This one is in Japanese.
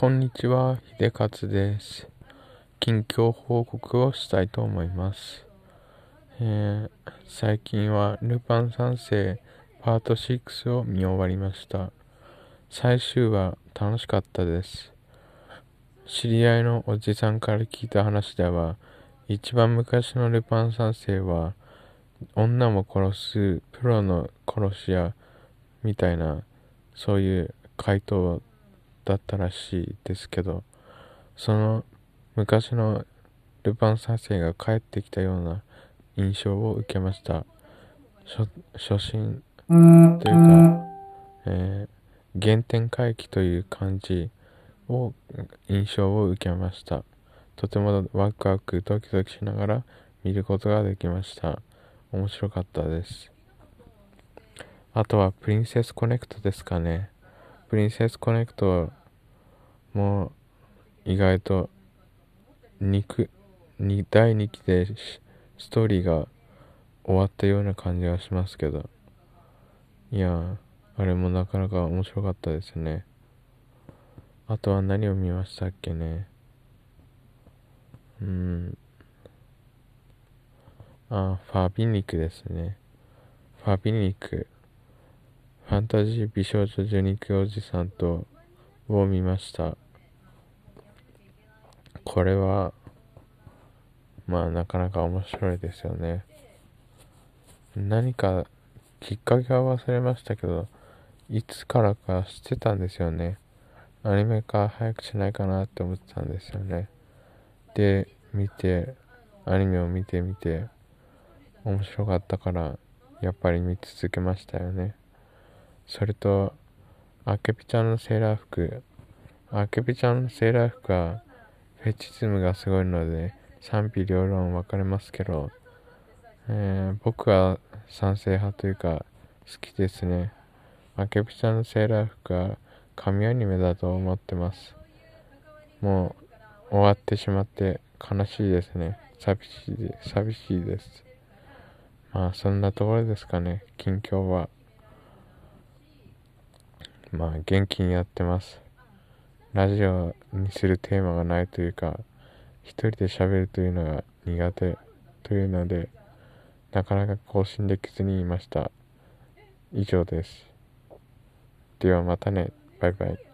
こんにちは、秀勝です。近況報告をしたいと思います。えー最近はルパン三世パート6を見終わりました。最終話楽しかったです。知り合いのおじさんから聞いた話では、一番昔のルパン三世は女も殺すプロの殺し屋みたいなそういう回答だったらしいですけどその昔のルパン三世が帰ってきたような印象を受けました。初初心というか、えー原点回帰という感じを印象を受けました。とてもワクワクドキドキしながら見ることができました。面白かったです。あとはプリンセスコネクトですかねプリンセスコネクトも意外と肉に第2期でストーリーが終わったような感じがしますけど。いやあれもなかなか面白かったですね。あとは何を見ましたっけね。うん。あファビニクですね。ファビニク。ファンタジー美少女受肉おじさんとを見ました。これはまあなかなか面白いですよね。何かきっかけは忘れましたけどいつからか知ってたんですよね。アニメ化早くしないかなって思ってたんですよね。で見てアニメを見てみて面白かったからやっぱり見続けましたよね。それとあけぴちゃんのセーラー服。あけぴちゃんのセーラー服はフェチズムがすごいので賛否両論分かれますけど、えー僕は賛成派というか好きですね。あけぴちゃんのセーラー服は神アニメだと思ってます。もう終わってしまって悲しいですね。寂しい寂しいです。まあそんなところですかね近況は。まあ元気にやってます。ラジオにするテーマがないというか一人で喋るというのが苦手というのでなかなか更新できずにいました。以上です。ではまたね。バイバイ。